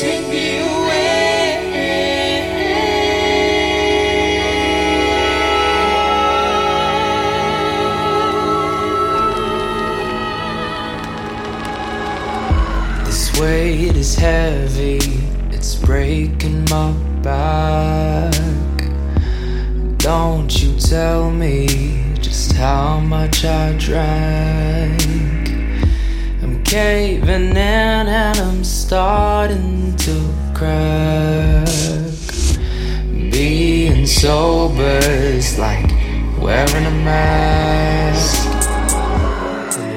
Eh. weight is heavy, it's breaking my back. Don't you tell me just how much I drank. Caving in and I'm starting to crack. Being sober is like wearing a mask.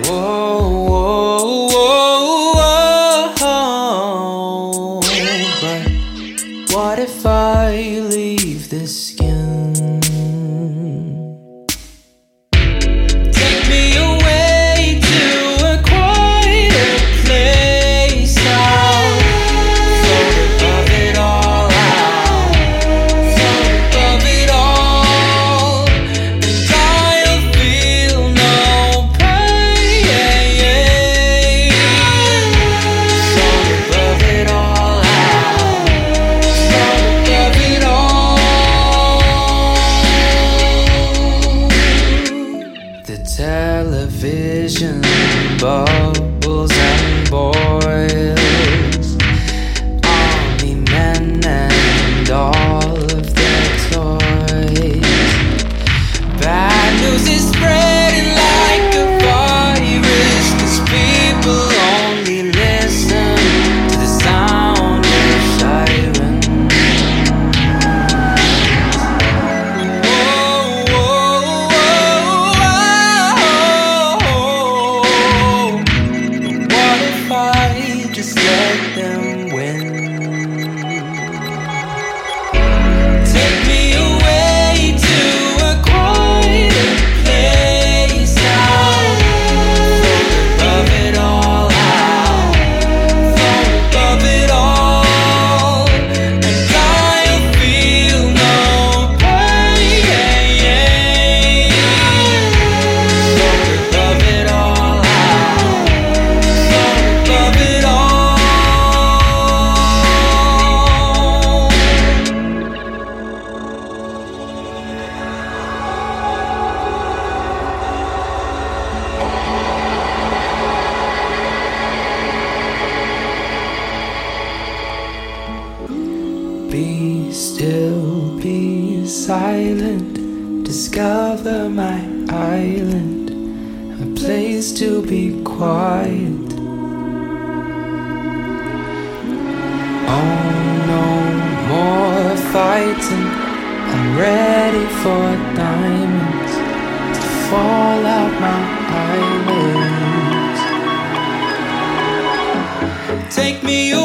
Whoa, whoa, whoa. But what if I leave this skin? Still, be silent. Discover my island, a place to be quiet. Oh, no more fighting. I'm ready for diamonds to fall out my eyelids. Take me.